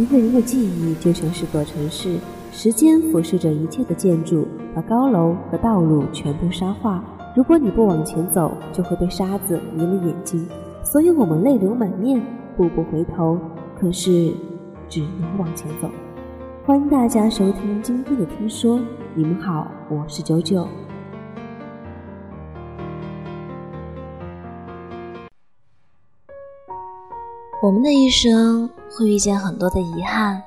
一个人的记忆就像是座城市，时间俯视着一切的建筑，把高楼和道路全部沙化。如果你不往前走，就会被沙子迷了眼睛。所以我们泪流满面，步步回头，可是只能往前走。欢迎大家收听今天的听说，你们好，我是九九。我们的一生会遇见很多的遗憾，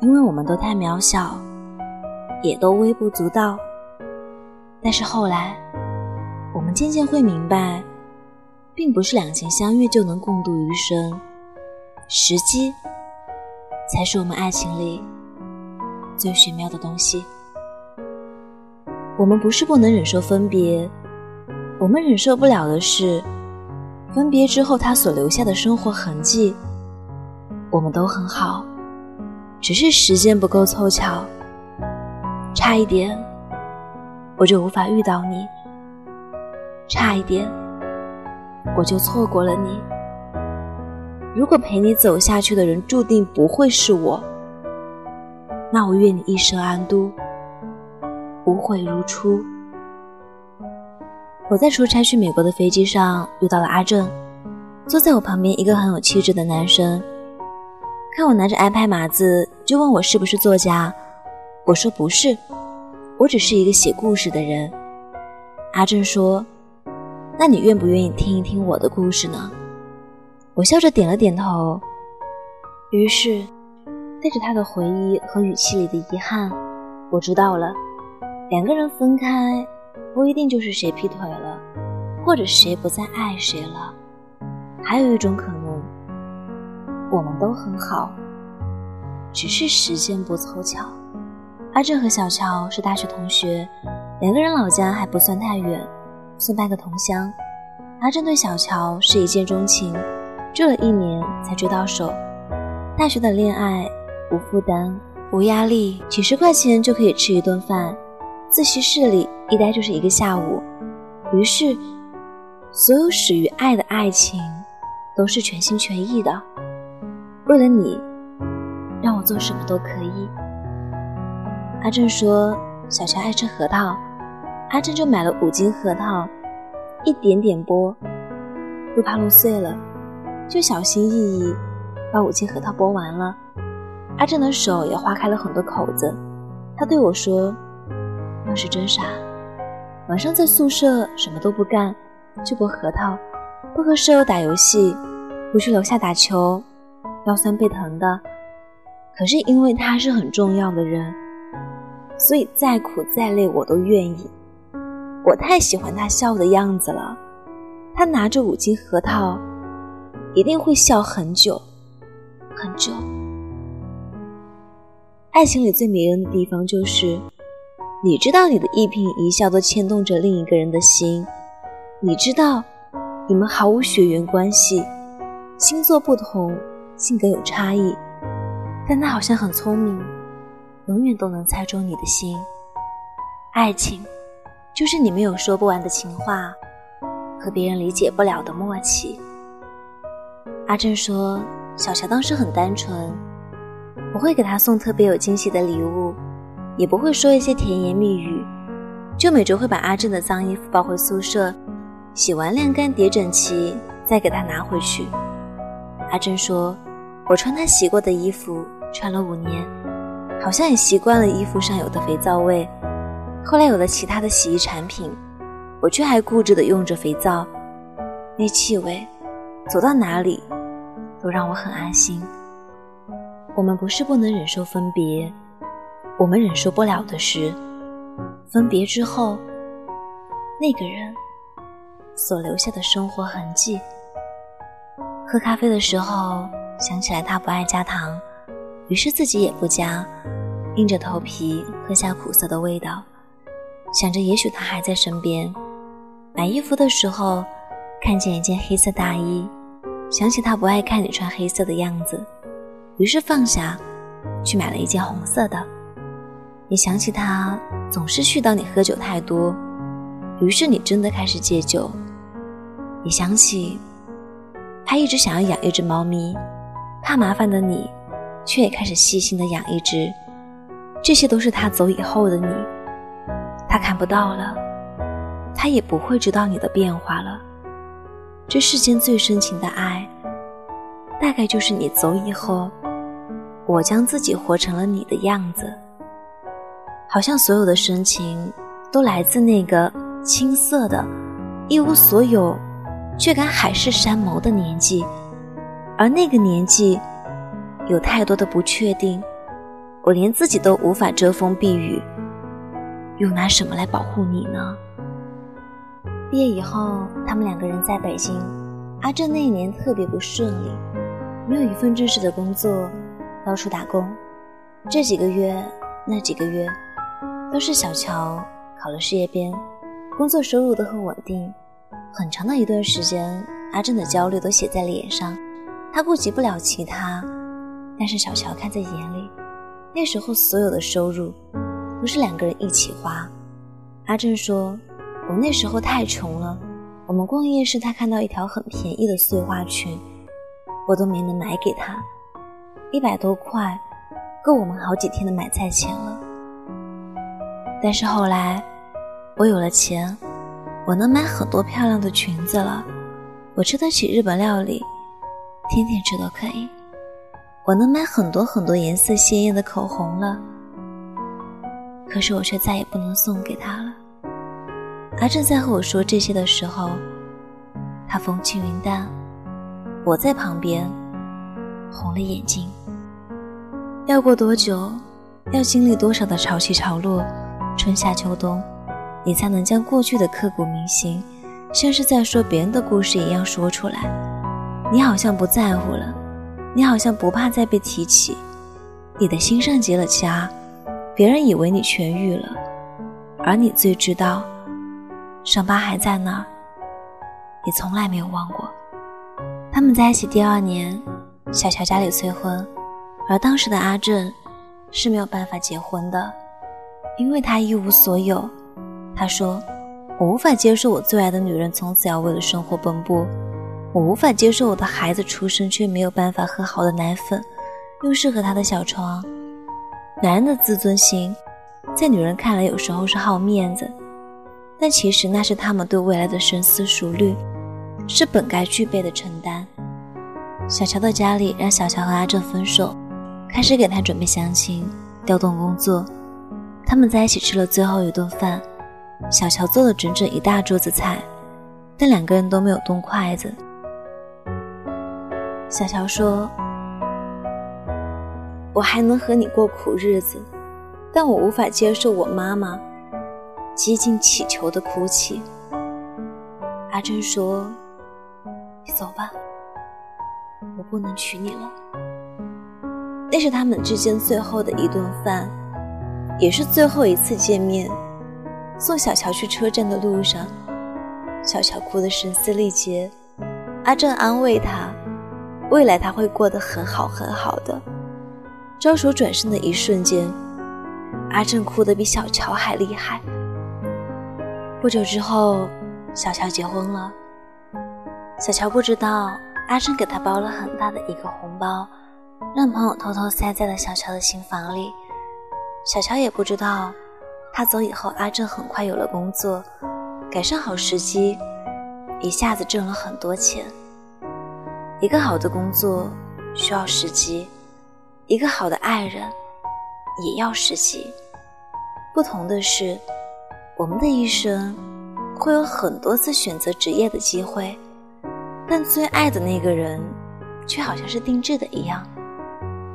因为我们都太渺小，也都微不足道。但是后来，我们渐渐会明白，并不是两情相悦就能共度余生，时机才是我们爱情里最玄妙的东西。我们不是不能忍受分别，我们忍受不了的是。分别之后，他所留下的生活痕迹，我们都很好，只是时间不够凑巧，差一点我就无法遇到你，差一点我就错过了你。如果陪你走下去的人注定不会是我，那我愿你一生安度，无悔如初。我在出差去美国的飞机上遇到了阿正，坐在我旁边一个很有气质的男生，看我拿着 iPad 码字，就问我是不是作家。我说不是，我只是一个写故事的人。阿正说：“那你愿不愿意听一听我的故事呢？”我笑着点了点头。于是，带着他的回忆和语气里的遗憾，我知道了，两个人分开。不一定就是谁劈腿了，或者谁不再爱谁了，还有一种可能，我们都很好，只是时间不凑巧。阿正和小乔是大学同学，两个人老家还不算太远，算半个同乡。阿正对小乔是一见钟情，追了一年才追到手。大学的恋爱无负担、无压力，几十块钱就可以吃一顿饭。自习室里一待就是一个下午，于是，所有始于爱的爱情，都是全心全意的。为了你，让我做什么都可以。阿正说小乔爱吃核桃，阿正就买了五斤核桃，一点点剥，又怕弄碎了，就小心翼翼把五斤核桃剥完了。阿正的手也划开了很多口子，他对我说。那是真傻。晚上在宿舍什么都不干，就剥核桃，不和舍友打游戏，不去楼下打球，腰酸背疼的。可是因为他是很重要的人，所以再苦再累我都愿意。我太喜欢他笑的样子了，他拿着五斤核桃，一定会笑很久，很久。爱情里最迷人的地方就是。你知道你的一颦一笑都牵动着另一个人的心，你知道你们毫无血缘关系，星座不同，性格有差异，但他好像很聪明，永远都能猜中你的心。爱情就是你们有说不完的情话和别人理解不了的默契。阿正说，小乔当时很单纯，不会给他送特别有惊喜的礼物。也不会说一些甜言蜜语，就每周会把阿正的脏衣服抱回宿舍，洗完晾干叠整齐，再给他拿回去。阿正说：“我穿他洗过的衣服穿了五年，好像也习惯了衣服上有的肥皂味。后来有了其他的洗衣产品，我却还固执的用着肥皂，那气味，走到哪里都让我很安心。我们不是不能忍受分别。”我们忍受不了的是，分别之后，那个人所留下的生活痕迹。喝咖啡的时候，想起来他不爱加糖，于是自己也不加，硬着头皮喝下苦涩的味道。想着也许他还在身边。买衣服的时候，看见一件黑色大衣，想起他不爱看你穿黑色的样子，于是放下，去买了一件红色的。你想起他总是絮叨你喝酒太多，于是你真的开始戒酒。你想起他一直想要养一只猫咪，怕麻烦的你却也开始细心的养一只。这些都是他走以后的你，他看不到了，他也不会知道你的变化了。这世间最深情的爱，大概就是你走以后，我将自己活成了你的样子。好像所有的深情，都来自那个青涩的、一无所有，却敢海誓山盟的年纪，而那个年纪，有太多的不确定，我连自己都无法遮风避雨，又拿什么来保护你呢？毕业以后，他们两个人在北京，阿正那一年特别不顺利，没有一份正式的工作，到处打工，这几个月，那几个月。都是小乔考了事业编，工作收入都很稳定。很长的一段时间，阿正的焦虑都写在脸上。他顾及不了其他，但是小乔看在眼里。那时候所有的收入都是两个人一起花。阿正说：“我那时候太穷了，我们逛夜市，他看到一条很便宜的碎花裙，我都没能买给他。一百多块，够我们好几天的买菜钱了。”但是后来，我有了钱，我能买很多漂亮的裙子了，我吃得起日本料理，天天吃都可以。我能买很多很多颜色鲜艳的口红了，可是我却再也不能送给他了。阿正在和我说这些的时候，他风轻云淡，我在旁边红了眼睛。要过多久，要经历多少的潮起潮落？春夏秋冬，你才能将过去的刻骨铭心，像是在说别人的故事一样说出来。你好像不在乎了，你好像不怕再被提起。你的心上结了痂，别人以为你痊愈了，而你最知道，伤疤还在那儿，你从来没有忘过。他们在一起第二年，小乔家里催婚，而当时的阿正是没有办法结婚的。因为他一无所有，他说：“我无法接受我最爱的女人从此要为了生活奔波，我无法接受我的孩子出生却没有办法喝好的奶粉，又适合他的小床。男人的自尊心，在女人看来有时候是好面子，但其实那是他们对未来的深思熟虑，是本该具备的承担。”小乔的家里让小乔和阿正分手，开始给他准备相亲，调动工作。他们在一起吃了最后一顿饭，小乔做了整整一大桌子菜，但两个人都没有动筷子。小乔说：“我还能和你过苦日子，但我无法接受我妈妈几近乞求的哭泣。”阿珍说：“你走吧，我不能娶你了。”那是他们之间最后的一顿饭。也是最后一次见面。送小乔去车站的路上，小乔哭得声嘶力竭。阿正安慰她，未来他会过得很好很好的。招手转身的一瞬间，阿正哭得比小乔还厉害。不久之后，小乔结婚了。小乔不知道，阿正给他包了很大的一个红包，让朋友偷偷塞在了小乔的新房里。小乔也不知道，他走以后，阿正很快有了工作，赶上好时机，一下子挣了很多钱。一个好的工作需要时机，一个好的爱人也要时机。不同的是，我们的一生会有很多次选择职业的机会，但最爱的那个人，却好像是定制的一样，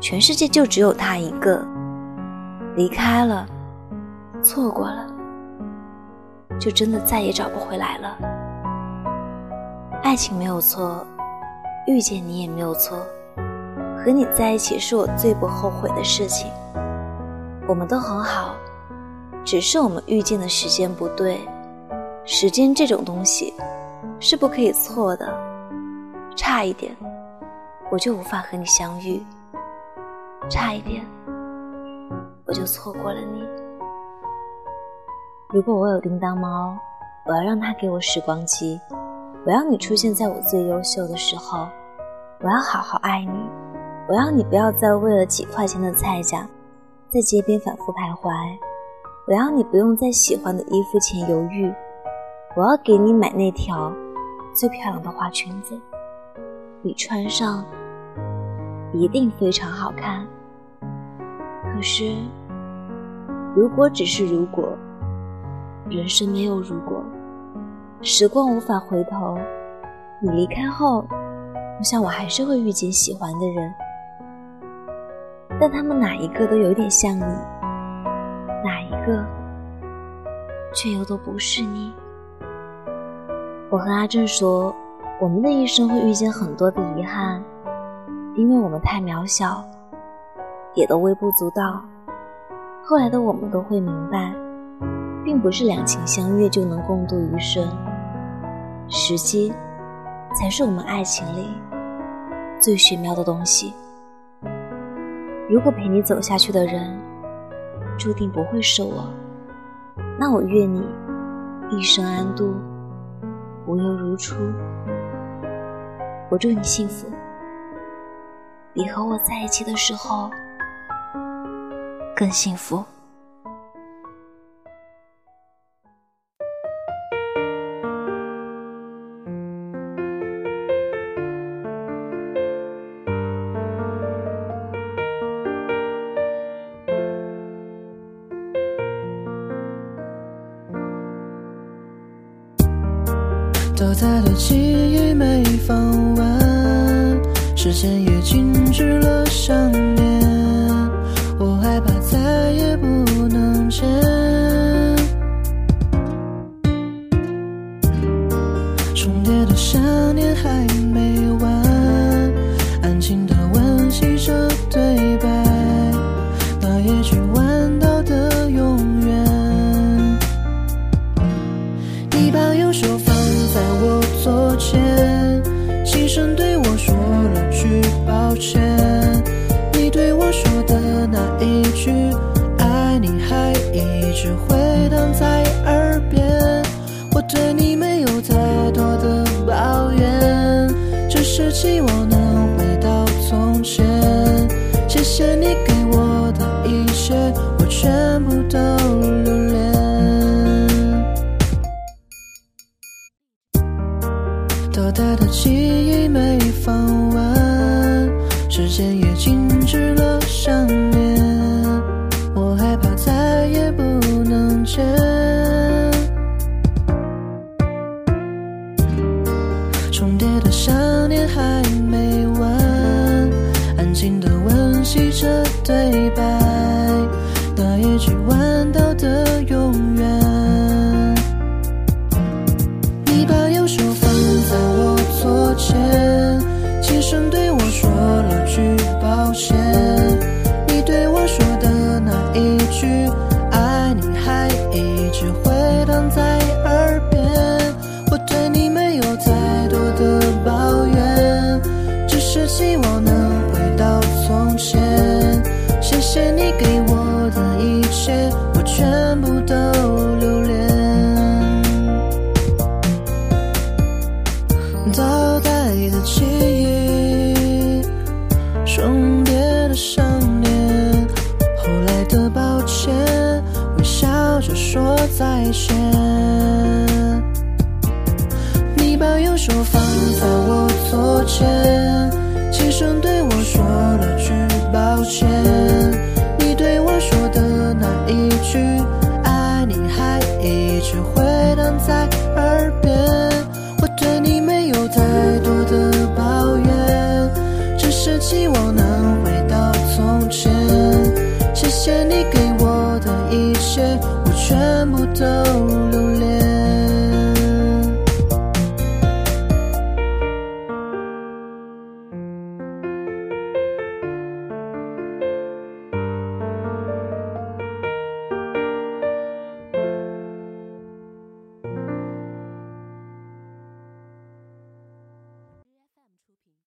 全世界就只有他一个。离开了，错过了，就真的再也找不回来了。爱情没有错，遇见你也没有错，和你在一起是我最不后悔的事情。我们都很好，只是我们遇见的时间不对。时间这种东西是不可以错的，差一点我就无法和你相遇，差一点。我就错过了你。如果我有叮当猫，我要让它给我时光机。我要你出现在我最优秀的时候。我要好好爱你，我要你不要再为了几块钱的菜价，在街边反复徘徊。我要你不用在喜欢的衣服前犹豫。我要给你买那条最漂亮的花裙子，你穿上一定非常好看。可是，如果只是如果，人生没有如果，时光无法回头。你离开后，我想我还是会遇见喜欢的人。但他们哪一个都有点像你，哪一个却又都不是你。我和阿正说，我们的一生会遇见很多的遗憾，因为我们太渺小，也都微不足道。后来的我们都会明白，并不是两情相悦就能共度余生，时机才是我们爱情里最玄妙的东西。如果陪你走下去的人注定不会是我，那我愿你一生安度，无忧如初。我祝你幸福，你和我在一起的时候更幸福。倒塌的记忆没放完，时间也静止了想在耳边。我对你没有太多的抱怨，只是希望能回到从前。谢谢你给我的一切，我全部都留恋。倒带的记忆，重叠的想念，后来的抱歉，着说再见。你把右手放在我左肩，轻声对我